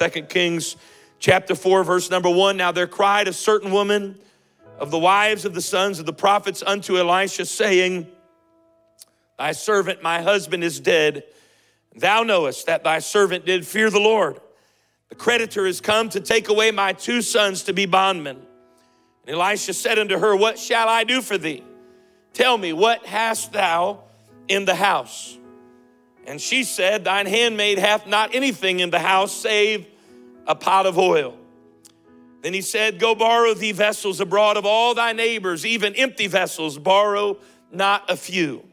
Second Kings chapter 4, verse number 1. Now there cried a certain woman of the wives of the sons of the prophets unto Elisha, saying, Thy servant, my husband, is dead. Thou knowest that thy servant did fear the Lord. The creditor is come to take away my two sons to be bondmen. And Elisha said unto her, What shall I do for thee? Tell me, what hast thou in the house? And she said, Thine handmaid hath not anything in the house save a pot of oil. Then he said, Go borrow thee vessels abroad of all thy neighbors, even empty vessels, borrow not a few.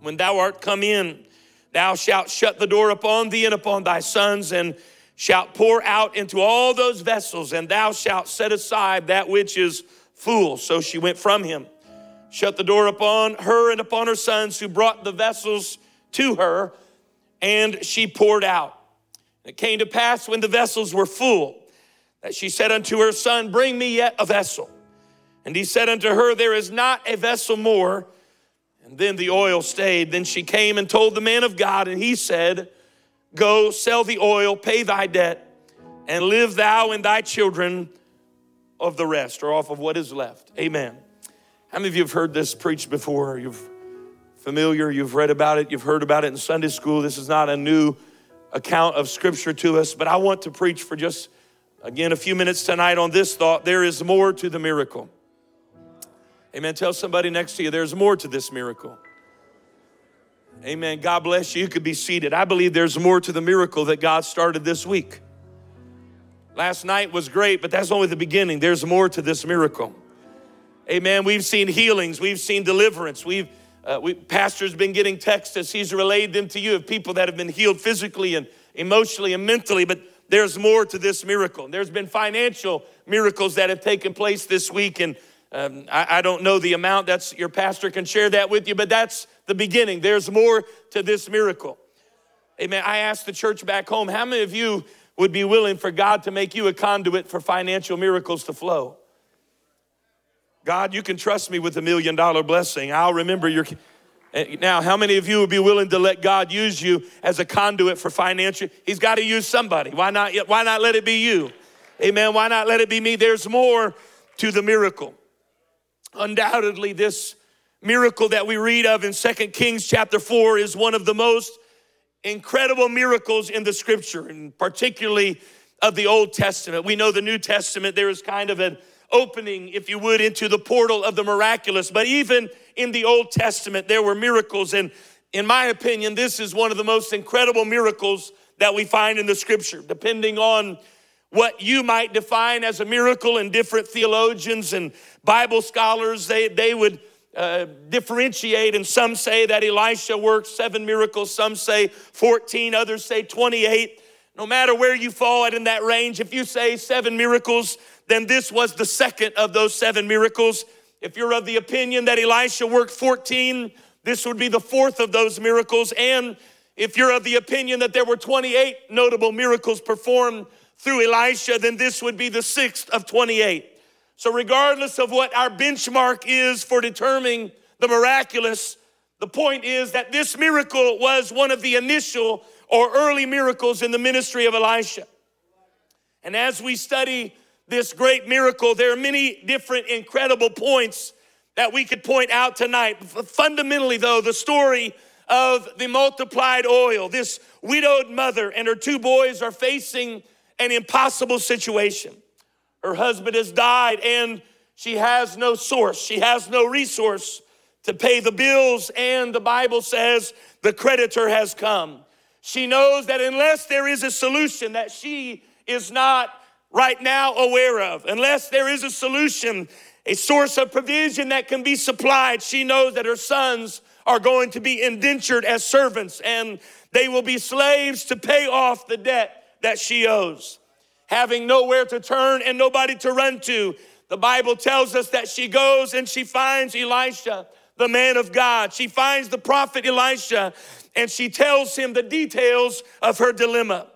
When thou art come in, thou shalt shut the door upon thee and upon thy sons, and shalt pour out into all those vessels, and thou shalt set aside that which is full. So she went from him, shut the door upon her and upon her sons, who brought the vessels to her, and she poured out. It came to pass when the vessels were full that she said unto her son, Bring me yet a vessel. And he said unto her, There is not a vessel more. And then the oil stayed. Then she came and told the man of God, and he said, Go sell the oil, pay thy debt, and live thou and thy children of the rest, or off of what is left. Amen. How many of you have heard this preached before? You've familiar, you've read about it, you've heard about it in Sunday school. This is not a new account of Scripture to us, but I want to preach for just, again, a few minutes tonight on this thought there is more to the miracle. Amen. Tell somebody next to you, there's more to this miracle. Amen. God bless you. You could be seated. I believe there's more to the miracle that God started this week. Last night was great, but that's only the beginning. There's more to this miracle. Amen. We've seen healings, we've seen deliverance, we've uh, we, pastor's been getting texts as he's relayed them to you of people that have been healed physically and emotionally and mentally, but there's more to this miracle. There's been financial miracles that have taken place this week, and um, I, I don't know the amount. That's your pastor can share that with you, but that's the beginning. There's more to this miracle. Amen. I asked the church back home, how many of you would be willing for God to make you a conduit for financial miracles to flow? God, you can trust me with a million dollar blessing. I'll remember your. Eh, now, how many of you would be willing to let God use you as a conduit for financial? He's got to use somebody. Why not? Why not let it be you? Amen. Why not let it be me? There's more to the miracle. Undoubtedly, this miracle that we read of in Second Kings chapter 4 is one of the most incredible miracles in the scripture, and particularly of the Old Testament. We know the New Testament, there is kind of an opening, if you would, into the portal of the miraculous. But even in the Old Testament, there were miracles. And in my opinion, this is one of the most incredible miracles that we find in the scripture, depending on what you might define as a miracle and different theologians and Bible scholars, they, they would uh, differentiate. And some say that Elisha worked seven miracles, some say 14, others say 28. No matter where you fall in that range, if you say seven miracles, then this was the second of those seven miracles. If you're of the opinion that Elisha worked 14, this would be the fourth of those miracles. And if you're of the opinion that there were 28 notable miracles performed through Elisha, then this would be the sixth of 28. So, regardless of what our benchmark is for determining the miraculous, the point is that this miracle was one of the initial or early miracles in the ministry of Elisha. And as we study this great miracle, there are many different incredible points that we could point out tonight. Fundamentally, though, the story of the multiplied oil, this widowed mother and her two boys are facing an impossible situation. Her husband has died and she has no source, she has no resource to pay the bills, and the Bible says the creditor has come. She knows that unless there is a solution that she is not right now aware of. Unless there is a solution, a source of provision that can be supplied, she knows that her sons are going to be indentured as servants and they will be slaves to pay off the debt that she owes. Having nowhere to turn and nobody to run to, the Bible tells us that she goes and she finds Elisha, the man of God. She finds the prophet Elisha and she tells him the details of her dilemma.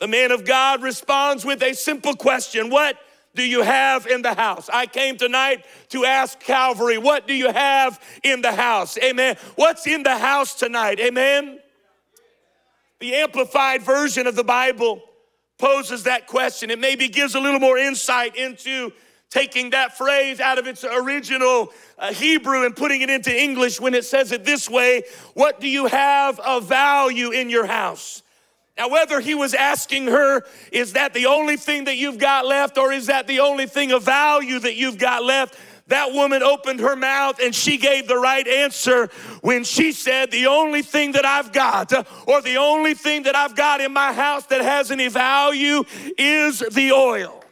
The man of God responds with a simple question What do you have in the house? I came tonight to ask Calvary, what do you have in the house? Amen. What's in the house tonight? Amen. The amplified version of the Bible poses that question. It maybe gives a little more insight into taking that phrase out of its original uh, Hebrew and putting it into English when it says it this way What do you have of value in your house? Now, whether he was asking her, is that the only thing that you've got left, or is that the only thing of value that you've got left? That woman opened her mouth and she gave the right answer when she said, The only thing that I've got, or the only thing that I've got in my house that has any value, is the oil.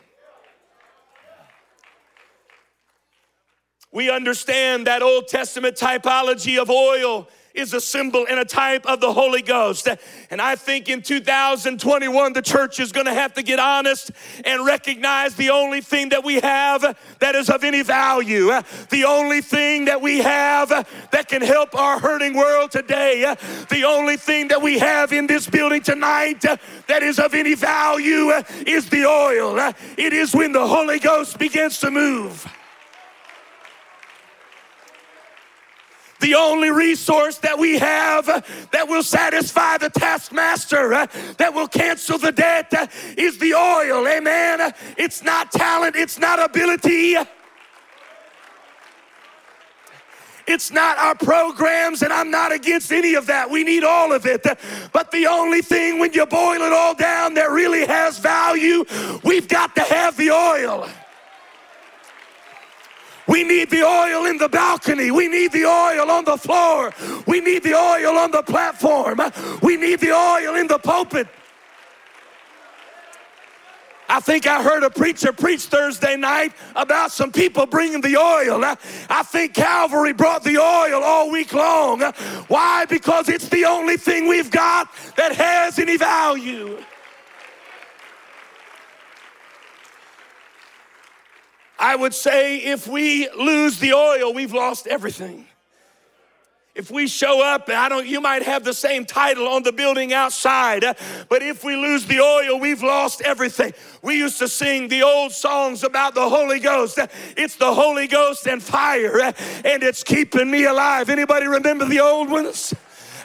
We understand that Old Testament typology of oil is a symbol and a type of the Holy Ghost. And I think in 2021, the church is going to have to get honest and recognize the only thing that we have that is of any value, the only thing that we have that can help our hurting world today, the only thing that we have in this building tonight that is of any value is the oil. It is when the Holy Ghost begins to move. The only resource that we have that will satisfy the taskmaster, uh, that will cancel the debt, uh, is the oil. Amen. It's not talent, it's not ability. It's not our programs, and I'm not against any of that. We need all of it. But the only thing, when you boil it all down, that really has value, we've got to have the oil. We need the oil in the balcony. We need the oil on the floor. We need the oil on the platform. We need the oil in the pulpit. I think I heard a preacher preach Thursday night about some people bringing the oil. I think Calvary brought the oil all week long. Why? Because it's the only thing we've got that has any value. I would say if we lose the oil, we've lost everything. If we show up, I don't, you might have the same title on the building outside, but if we lose the oil, we've lost everything. We used to sing the old songs about the Holy Ghost. It's the Holy Ghost and fire, and it's keeping me alive. Anybody remember the old ones?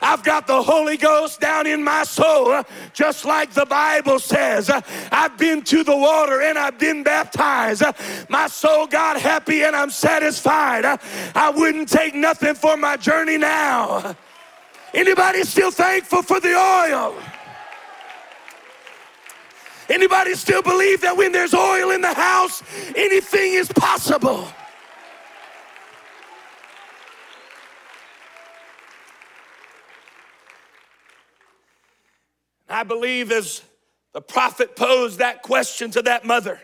I've got the Holy Ghost down in my soul, just like the Bible says. I've been to the water and I've been baptized. My soul got happy and I'm satisfied. I wouldn't take nothing for my journey now. Anybody still thankful for the oil? Anybody still believe that when there's oil in the house, anything is possible? I believe as the prophet posed that question to that mother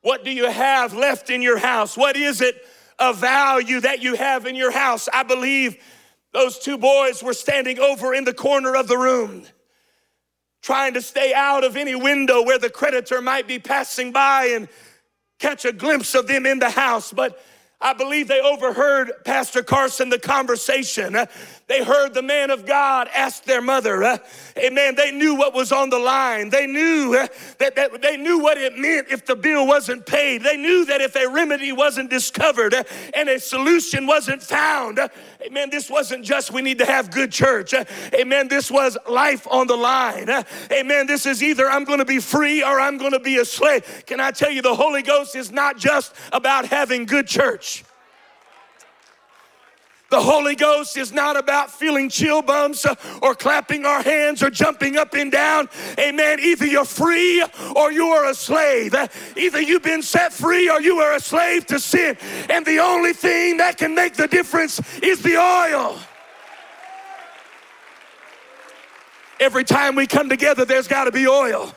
What do you have left in your house? What is it of value that you have in your house? I believe those two boys were standing over in the corner of the room, trying to stay out of any window where the creditor might be passing by and catch a glimpse of them in the house. But I believe they overheard Pastor Carson the conversation. They heard the man of God ask their mother, uh, Amen. They knew what was on the line. They knew uh, that, that they knew what it meant if the bill wasn't paid. They knew that if a remedy wasn't discovered uh, and a solution wasn't found, uh, Amen. This wasn't just we need to have good church. Uh, amen. This was life on the line. Uh, amen. This is either I'm going to be free or I'm going to be a slave. Can I tell you, the Holy Ghost is not just about having good church. The Holy Ghost is not about feeling chill bumps or clapping our hands or jumping up and down. Amen. Either you're free or you are a slave. Either you've been set free or you are a slave to sin. And the only thing that can make the difference is the oil. Every time we come together, there's got to be oil.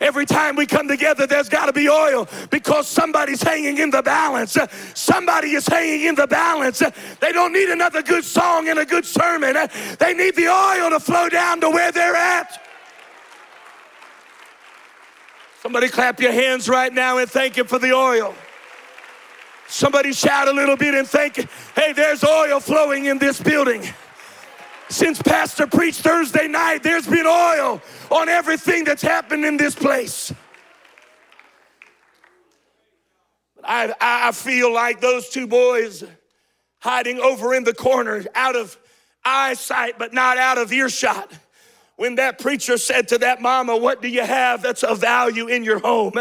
Every time we come together, there's got to be oil because somebody's hanging in the balance. Somebody is hanging in the balance. They don't need another good song and a good sermon. They need the oil to flow down to where they're at. Somebody clap your hands right now and thank Him for the oil. Somebody shout a little bit and thank Him. Hey, there's oil flowing in this building. Since Pastor preached Thursday night, there's been oil on everything that's happened in this place. I, I feel like those two boys hiding over in the corner, out of eyesight, but not out of earshot when that preacher said to that mama, What do you have that's of value in your home?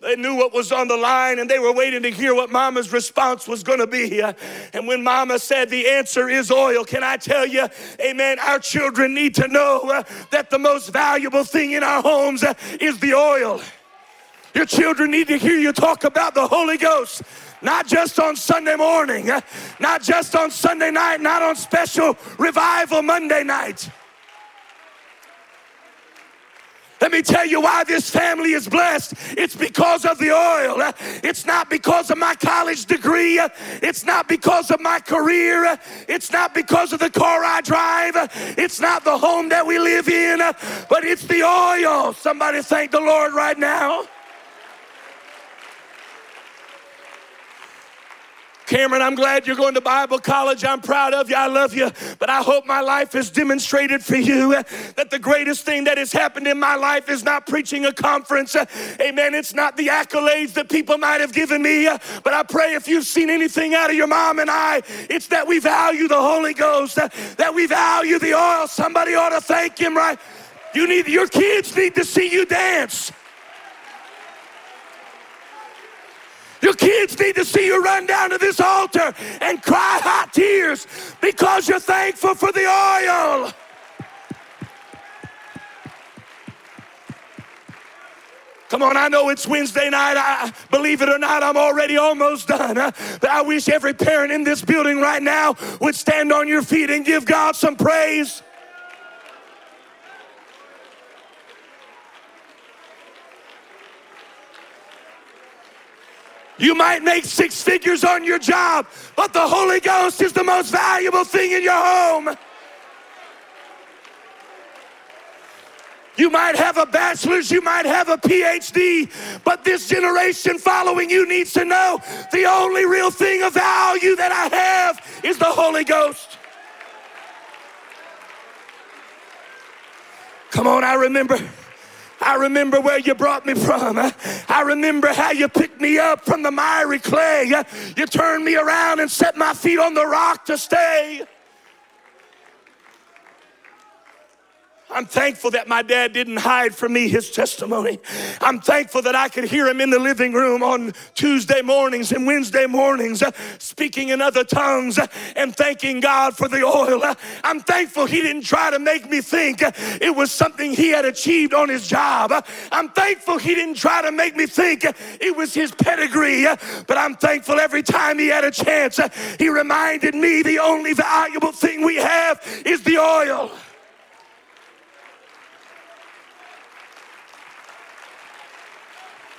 They knew what was on the line and they were waiting to hear what mama's response was going to be. And when mama said, The answer is oil, can I tell you, amen, our children need to know uh, that the most valuable thing in our homes uh, is the oil. Your children need to hear you talk about the Holy Ghost not just on Sunday morning, uh, not just on Sunday night, not on special revival Monday night. Let me tell you why this family is blessed. It's because of the oil. It's not because of my college degree. It's not because of my career. It's not because of the car I drive. It's not the home that we live in, but it's the oil. Somebody thank the Lord right now. Cameron, I'm glad you're going to Bible college. I'm proud of you. I love you. But I hope my life has demonstrated for you that the greatest thing that has happened in my life is not preaching a conference. Amen. It's not the accolades that people might have given me. But I pray if you've seen anything out of your mom and I, it's that we value the Holy Ghost, that we value the oil. Somebody ought to thank Him, right? You need, your kids need to see you dance. Your kids need to see you run down to this altar and cry hot tears because you're thankful for the oil. Come on, I know it's Wednesday night. I believe it or not, I'm already almost done. But I wish every parent in this building right now would stand on your feet and give God some praise. You might make six figures on your job, but the Holy Ghost is the most valuable thing in your home. You might have a bachelor's, you might have a PhD, but this generation following you needs to know the only real thing of value that I have is the Holy Ghost. Come on, I remember I remember where you brought me from. I remember how you picked me up from the miry clay. You turned me around and set my feet on the rock to stay. I'm thankful that my dad didn't hide from me his testimony. I'm thankful that I could hear him in the living room on Tuesday mornings and Wednesday mornings, uh, speaking in other tongues uh, and thanking God for the oil. Uh, I'm thankful he didn't try to make me think uh, it was something he had achieved on his job. Uh, I'm thankful he didn't try to make me think uh, it was his pedigree, but I'm thankful every time he had a chance, he reminded me the only valuable thing we have is the oil.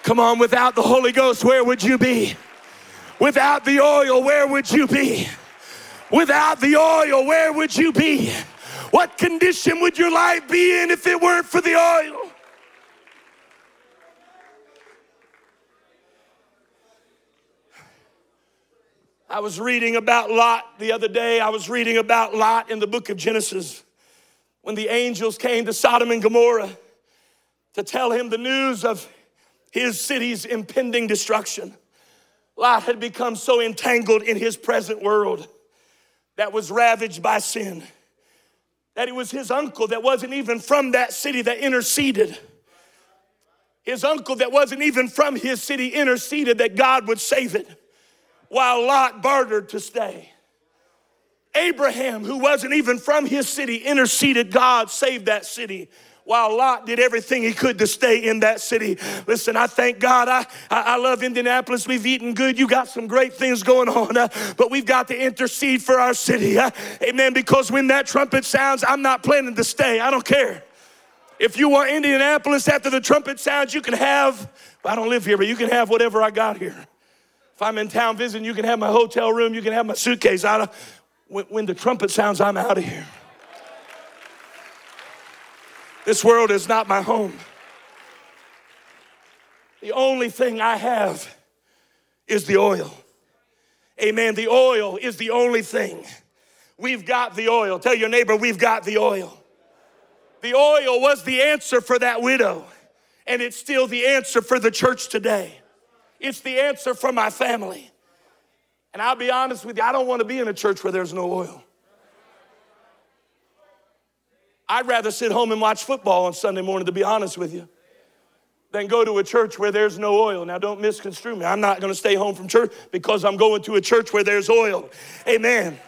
Come on, without the Holy Ghost, where would you be? Without the oil, where would you be? Without the oil, where would you be? What condition would your life be in if it weren't for the oil? I was reading about Lot the other day. I was reading about Lot in the book of Genesis when the angels came to Sodom and Gomorrah to tell him the news of his city's impending destruction. Lot had become so entangled in his present world that was ravaged by sin that it was his uncle that wasn't even from that city that interceded. His uncle that wasn't even from his city interceded that God would save it while Lot bartered to stay. Abraham, who wasn't even from his city, interceded God saved that city while Lot did everything he could to stay in that city. Listen, I thank God. I, I, love Indianapolis. We've eaten good. You got some great things going on, uh, but we've got to intercede for our city. Uh, amen. Because when that trumpet sounds, I'm not planning to stay. I don't care. If you want Indianapolis after the trumpet sounds, you can have, I don't live here, but you can have whatever I got here. If I'm in town visiting, you can have my hotel room, you can have my suitcase. I, when, when the trumpet sounds, I'm out of here. This world is not my home. The only thing I have is the oil. Amen. The oil is the only thing. We've got the oil. Tell your neighbor, we've got the oil. The oil was the answer for that widow, and it's still the answer for the church today. It's the answer for my family. And I'll be honest with you, I don't want to be in a church where there's no oil. I'd rather sit home and watch football on Sunday morning, to be honest with you, than go to a church where there's no oil. Now, don't misconstrue me. I'm not going to stay home from church because I'm going to a church where there's oil. Amen.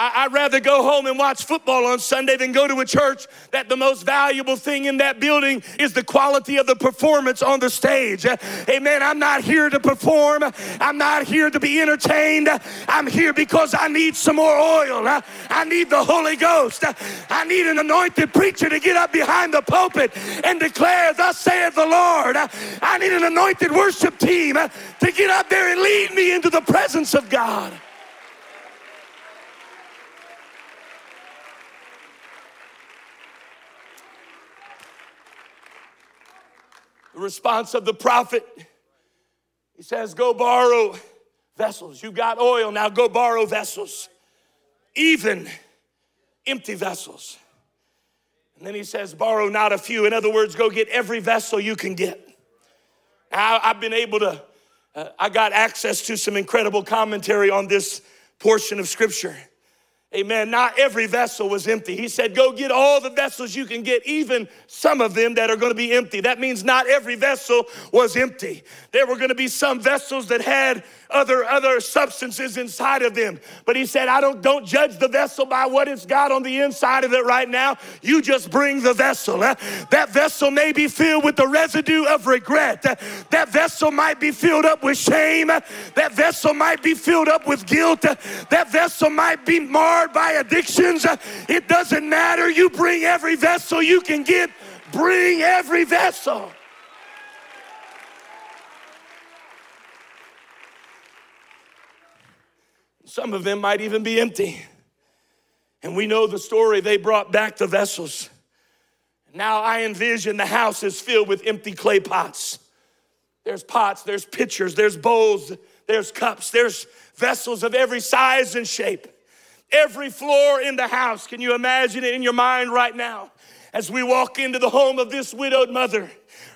I, would rather go home and watch football on Sunday than go to a church that the most valuable thing in that building is the quality of the performance on the stage. Amen. I'm not here to perform. I'm not here to be entertained. I'm here because I need some more oil. I need the Holy Ghost. I need an anointed preacher to get up behind the pulpit and declare, Thus saith the Lord. I need an anointed worship team to get up there and lead me into the presence of God. Response of the prophet, he says, Go borrow vessels. You got oil, now go borrow vessels, even empty vessels. And then he says, Borrow not a few. In other words, go get every vessel you can get. Now, I've been able to, uh, I got access to some incredible commentary on this portion of scripture. Amen. Not every vessel was empty. He said, Go get all the vessels you can get, even some of them that are going to be empty. That means not every vessel was empty. There were going to be some vessels that had other other substances inside of them. But he said, I don't don't judge the vessel by what it's got on the inside of it right now. You just bring the vessel. That vessel may be filled with the residue of regret. That vessel might be filled up with shame. That vessel might be filled up with guilt. That vessel might be marred by addictions. It doesn't matter. You bring every vessel you can get. Bring every vessel. Some of them might even be empty. And we know the story. They brought back the vessels. Now I envision the house is filled with empty clay pots. There's pots, there's pitchers, there's bowls, there's cups, there's vessels of every size and shape. Every floor in the house. Can you imagine it in your mind right now? As we walk into the home of this widowed mother,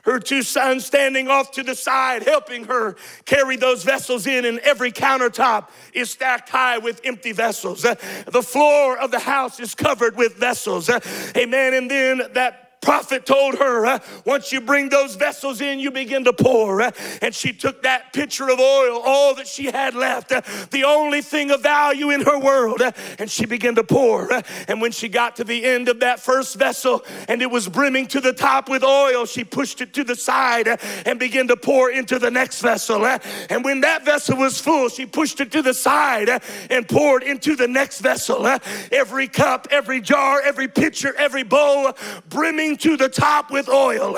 her two sons standing off to the side, helping her carry those vessels in, and every countertop is stacked high with empty vessels. Uh, the floor of the house is covered with vessels. Uh, amen. And then that prophet told her, uh, once you bring those vessels in, you begin to pour. Uh, and she took that pitcher of oil, all that she had left, uh, the only thing of value in her world, uh, and she began to pour. Uh, and when she got to the end of that first vessel and it was brimming to the top with oil, she pushed it to the side uh, and began to pour into the next vessel. and when that vessel was full, she pushed it to the side and poured into the next vessel. every cup, every jar, every pitcher, every bowl brimming to the top with oil.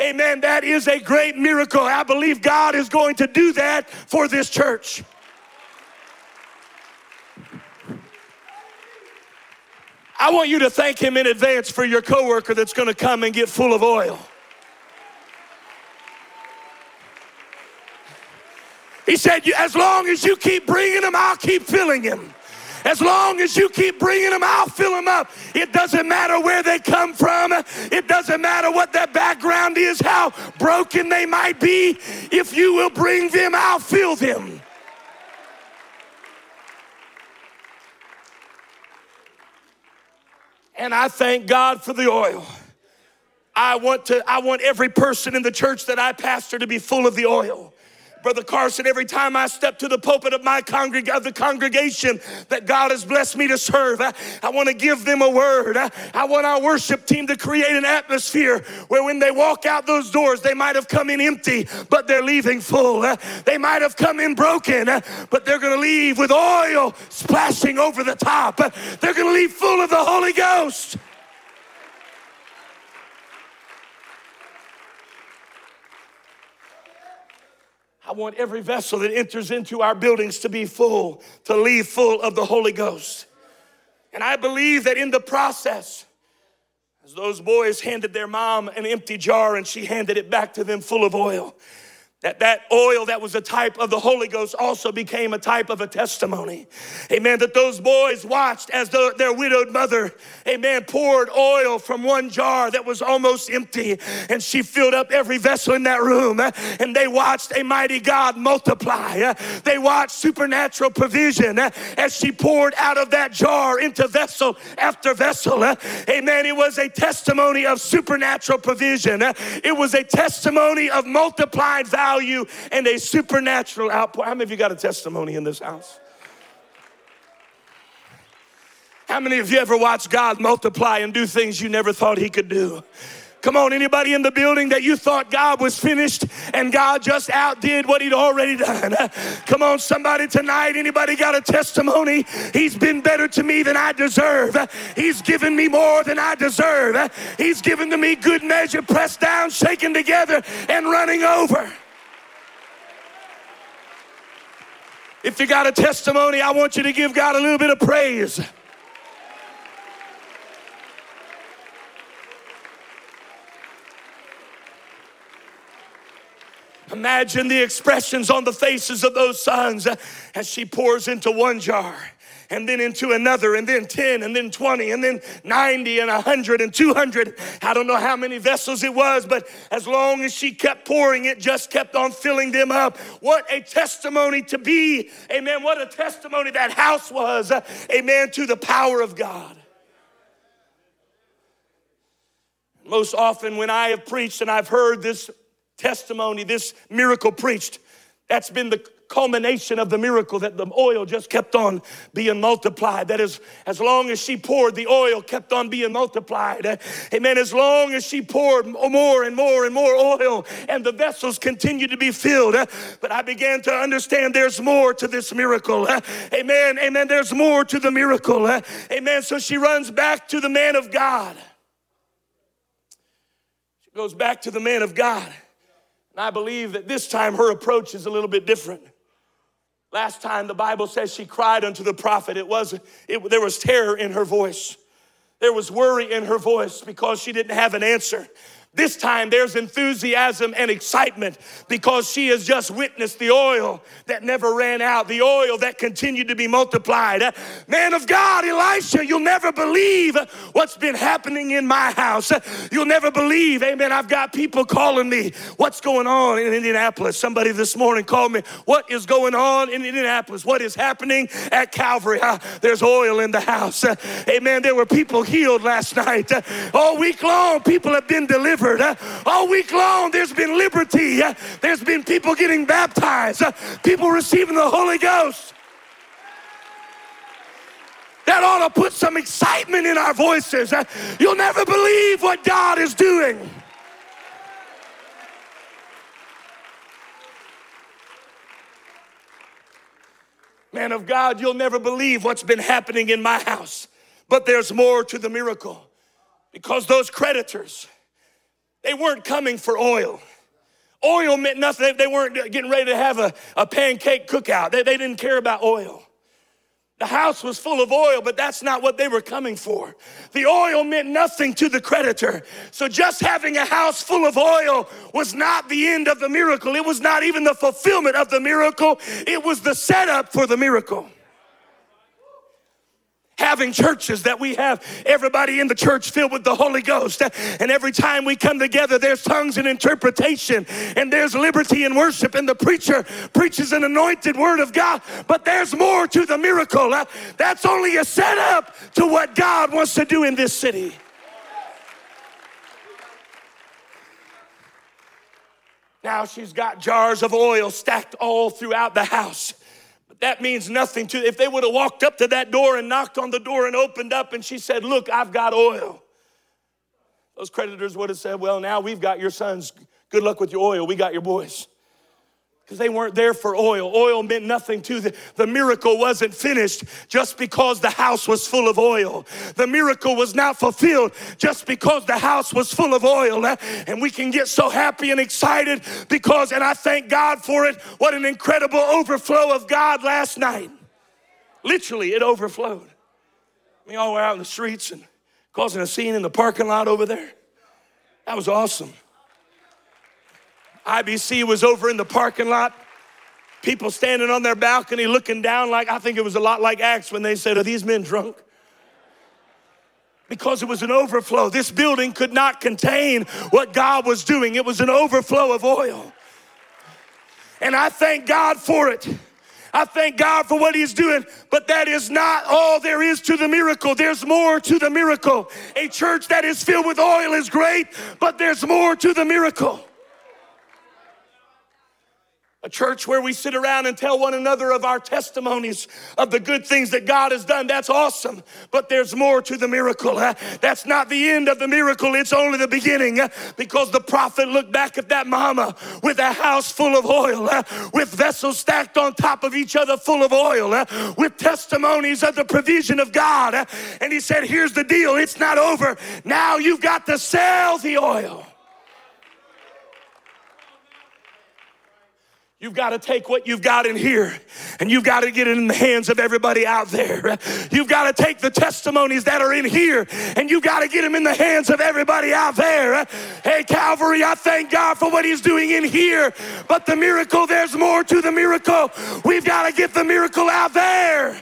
Amen. That is a great miracle. I believe God is going to do that for this church. I want you to thank him in advance for your coworker that's going to come and get full of oil. He said, as long as you keep bringing them, I'll keep filling him. As long as you keep bringing them, I'll fill them up. It doesn't matter where they come from. It doesn't matter what their background is, how broken they might be. If you will bring them, I'll fill them. And I thank God for the oil. I want to I want every person in the church that I pastor to be full of the oil. Brother Carson, every time I step to the pulpit of my congreg- of the congregation that God has blessed me to serve, I, I want to give them a word. I, I want our worship team to create an atmosphere where when they walk out those doors, they might have come in empty, but they're leaving full. They might have come in broken, but they're going to leave with oil splashing over the top. They're going to leave full of the Holy Ghost. I want every vessel that enters into our buildings to be full, to leave full of the Holy Ghost. And I believe that in the process, as those boys handed their mom an empty jar and she handed it back to them full of oil, that that oil that was a type of the Holy Ghost also became a type of a testimony. Amen. That those boys watched as the, their widowed mother, amen, poured oil from one jar that was almost empty and she filled up every vessel in that room. And they watched a mighty God multiply. They watched supernatural provision as she poured out of that jar into vessel after vessel. Amen. It was a testimony of supernatural provision. It was a testimony of multiplied value value and a supernatural outpour. How many of you got a testimony in this house? How many of you ever watched God multiply and do things you never thought He could do? Come on, anybody in the building that you thought God was finished and God just outdid what he'd already done? Come on, somebody tonight, anybody got a testimony? He's been better to me than I deserve. He's given me more than I deserve. He's given to me good measure, pressed down, shaken together, and running over. If you got a testimony, I want you to give God a little bit of praise. Imagine the expressions on the faces of those sons as she pours into one jar and then into another, and then 10, and then 20, and then 90, and 100, and 200. I don't know how many vessels it was, but as long as she kept pouring, it just kept on filling them up. What a testimony to be. Amen. What a testimony that house was. Amen. To the power of God. Most often, when I have preached and I've heard this testimony, this miracle preached, that's been the culmination of the miracle that the oil just kept on being multiplied. That is, as long as she poured, the oil kept on being multiplied. Amen. As long as she poured more and more and more oil, and the vessels continued to be filled. But I began to understand there's more to this miracle. Amen. Amen. There's more to the miracle. Amen. So she runs back to the man of God. She goes back to the man of God. And I believe that this time her approach is a little bit different. Last time the Bible says she cried unto the prophet. It was it, there was terror in her voice. There was worry in her voice because she didn't have an answer. This time there's enthusiasm and excitement because she has just witnessed the oil that never ran out, the oil that continued to be multiplied. Uh, man of God, Elisha, you'll never believe what's been happening in my house. Uh, you'll never believe, amen. I've got people calling me, what's going on in Indianapolis? Somebody this morning called me, what is going on in Indianapolis? What is happening at Calvary? there's oil in the house. Uh, amen. There were people healed last night. All week long, people have been delivered delivered. Uh, all week long, there's been liberty. Uh, there's been people getting baptized, uh, people receiving the Holy Ghost. That ought to put some excitement in our voices. You'll never believe what God is doing. Man of God, you'll never believe what's been happening in my house. But there's more to the miracle because those creditors, they weren't coming for oil. Oil meant nothing. They weren't getting ready to have a, a pancake cookout. They, they didn't care about oil. The house was full of oil, but that's not what they were coming for. The oil meant nothing to the creditor. So just having a house full of oil was not the end of the miracle. It was not even the fulfillment of the miracle. It was the setup for the miracle having churches that we have everybody in the church filled with the Holy Ghost. And every time we come together, there's tongues and interpretation, and there's liberty in worship, and the preacher preaches an anointed word of God. But there's more to the miracle. Uh, that's only a setup to what God wants to do in this city. Now she's got jars of oil stacked all throughout the house that means nothing to if they would have walked up to that door and knocked on the door and opened up and she said look i've got oil. Those creditors would have said well now we've got your sons. Good luck with your oil. We got your boys because they weren't there for oil. Oil meant nothing to them. The miracle wasn't finished just because the house was full of oil. The miracle was not fulfilled just because the house was full of oil. Eh? And we can get so happy and excited because, and I thank God for it, what an incredible overflow of God last night. Literally, it overflowed. We all were out in the streets and causing a scene in the parking lot over there. That was awesome. IBC was over in the parking lot. People standing on their balcony looking down, like I think it was a lot like Acts when they said, Are these men drunk? Because it was an overflow. This building could not contain what God was doing, it was an overflow of oil. And I thank God for it. I thank God for what He's doing, but that is not all there is to the miracle. There's more to the miracle. A church that is filled with oil is great, but there's more to the miracle. A church where we sit around and tell one another of our testimonies of the good things that God has done. That's awesome. But there's more to the miracle. That's not the end of the miracle, it's only the beginning. Because the prophet looked back at that mama with a house full of oil, with vessels stacked on top of each other full of oil, with testimonies of the provision of God. And he said, Here's the deal it's not over. Now you've got to sell the oil. You've got to take what you've got in here and you've got to get it in the hands of everybody out there. You've got to take the testimonies that are in here and you've got to get them in the hands of everybody out there. Hey, Calvary, I thank God for what He's doing in here, but the miracle, there's more to the miracle. We've got to get the miracle out there.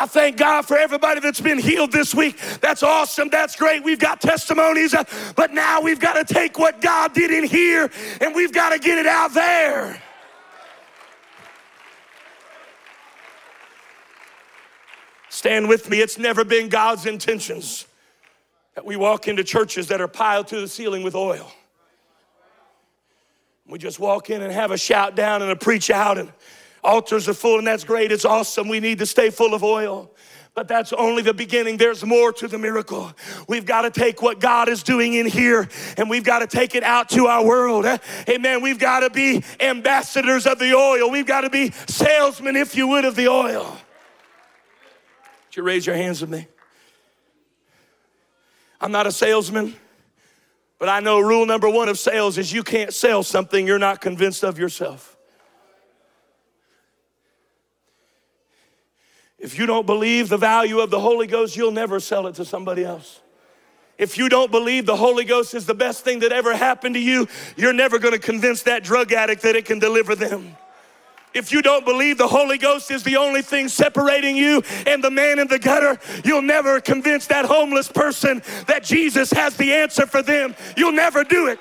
I thank God for everybody that's been healed this week. That's awesome. That's great. We've got testimonies, uh, but now we've got to take what God did in here and we've got to get it out there. Stand with me. It's never been God's intentions that we walk into churches that are piled to the ceiling with oil. We just walk in and have a shout down and a preach out and Altars are full, and that's great. It's awesome. We need to stay full of oil. But that's only the beginning. There's more to the miracle. We've got to take what God is doing in here and we've got to take it out to our world. Eh, amen. We've got to be ambassadors of the oil. We've got to be salesmen, if you would, of the oil. Would you raise your hands with me? I'm not a salesman, but I know rule number one of sales is you can't sell something you're not convinced of yourself. If you don't believe the value of the Holy Ghost, you'll never sell it to somebody else. If you don't believe the Holy Ghost is the best thing that ever happened to you, you're never going to convince that drug addict that it can deliver them. If you don't believe the Holy Ghost is the only thing separating you and the man in the gutter, you'll never convince that homeless person that Jesus has the answer for them. You'll never do it.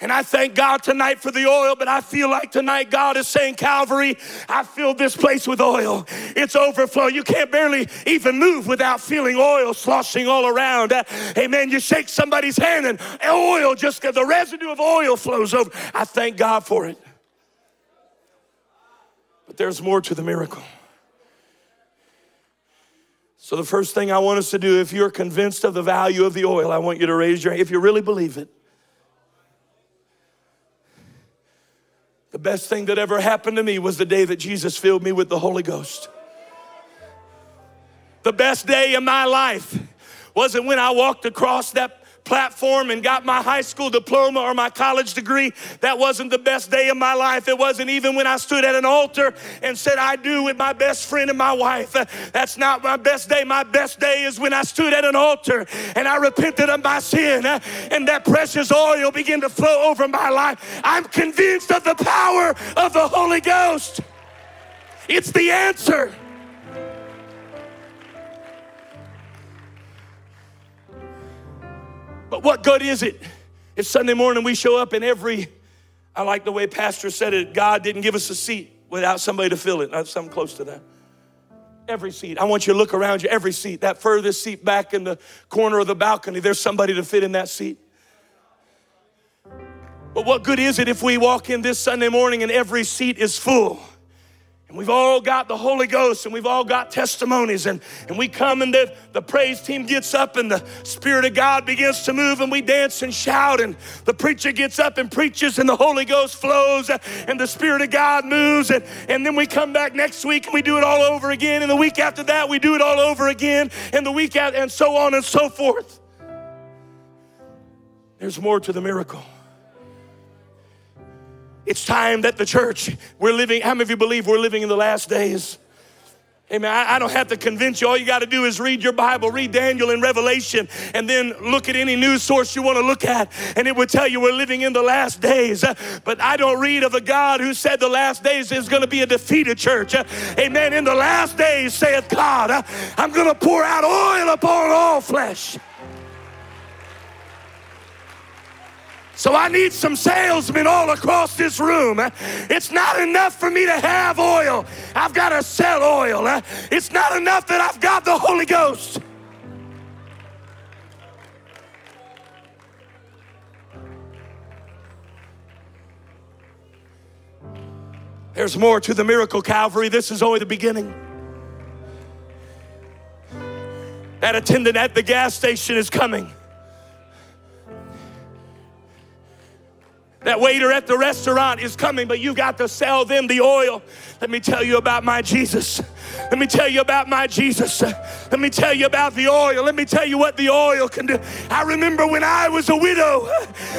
And I thank God tonight for the oil, but I feel like tonight God is saying, Calvary, I filled this place with oil. It's overflow. You can't barely even move without feeling oil sloshing all around. Uh, amen. You shake somebody's hand and oil, just the residue of oil flows over. I thank God for it. But there's more to the miracle. So, the first thing I want us to do, if you're convinced of the value of the oil, I want you to raise your hand. If you really believe it, The best thing that ever happened to me was the day that Jesus filled me with the Holy Ghost. The best day of my life wasn't when I walked across that platform and got my high school diploma or my college degree. That wasn't the best day of my life. It wasn't even when I stood at an altar and said, I do with my best friend and my wife. Uh, that's not my best day. My best day is when I stood at an altar and I repented of my sin uh, and that precious oil began to flow over my life. I'm convinced of the power of the Holy Ghost. It's the answer. But what good is it if Sunday morning we show up and every, I like the way Pastor said it, God didn't give us a seat without somebody to fill it. Something close to that. Every seat. I want you to look around you, every seat. That furthest seat back in the corner of the balcony, there's somebody to fit in that seat. But what good is it if we walk in this Sunday morning and every seat is full? And we've all got the Holy Ghost and we've all got testimonies. And, and we come and the, the praise team gets up and the Spirit of God begins to move and we dance and shout. And the preacher gets up and preaches and the Holy Ghost flows and the Spirit of God moves. And, and then we come back next week and we do it all over again. And the week after that, we do it all over again. And the week after, and so on and so forth. There's more to the miracle. It's time that the church, we're living, how many of you believe we're living in the last days? Amen. I, I don't have to convince you. All you got to do is read your Bible, read Daniel and Revelation, and then look at any news source you want to look at, and it would tell you we're living in the last days. But I don't read of a God who said the last days is going to be a defeated church. Amen. In the last days, saith God, I'm going to pour out oil upon all flesh. So I need some salesmen all across this room. It's not enough for me to have oil. I've got to sell oil. It's not enough that I've got the Holy Ghost. There's more to the miracle, Calvary. This is only the beginning. That attendant at the gas station is coming. That waiter at the restaurant is coming, but you got to sell them the oil. Let me tell you about my Jesus. Let me tell you about my Jesus. Let me tell you about the oil. Let me tell you what the oil can do. I remember when I was a widow.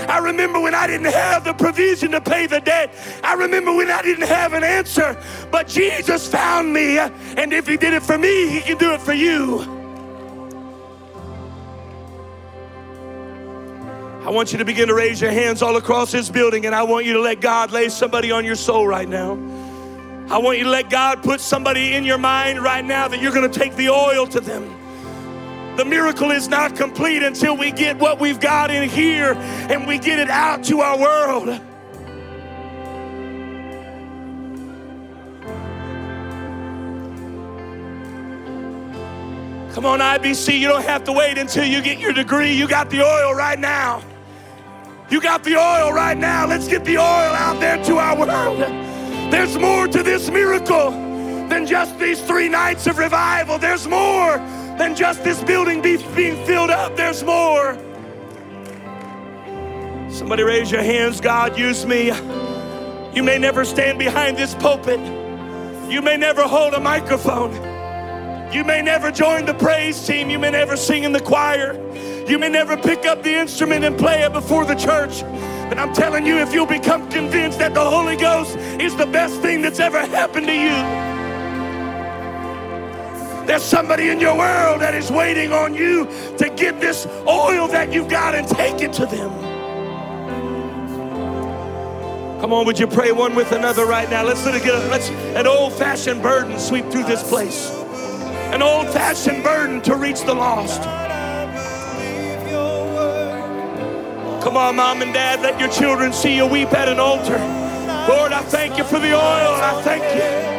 I remember when I didn't have the provision to pay the debt. I remember when I didn't have an answer. But Jesus found me. And if He did it for me, He can do it for you. I want you to begin to raise your hands all across this building, and I want you to let God lay somebody on your soul right now. I want you to let God put somebody in your mind right now that you're going to take the oil to them. The miracle is not complete until we get what we've got in here and we get it out to our world. Come on, IBC, you don't have to wait until you get your degree. You got the oil right now. You got the oil right now. Let's get the oil out there to our world. There's more to this miracle than just these three nights of revival. There's more than just this building be, being filled up. There's more. Somebody raise your hands. God, use me. You may never stand behind this pulpit. You may never hold a microphone. You may never join the praise team. You may never sing in the choir. You may never pick up the instrument and play it before the church. But I'm telling you, if you'll become convinced that the Holy Ghost is the best thing that's ever happened to you, there's somebody in your world that is waiting on you to get this oil that you've got and take it to them. Come on, would you pray one with another right now? Let's let it get a, let's an old-fashioned burden sweep through this place. An old-fashioned burden to reach the lost. Come on, mom and dad, let your children see you weep at an altar. Lord, I thank you for the oil. I thank you.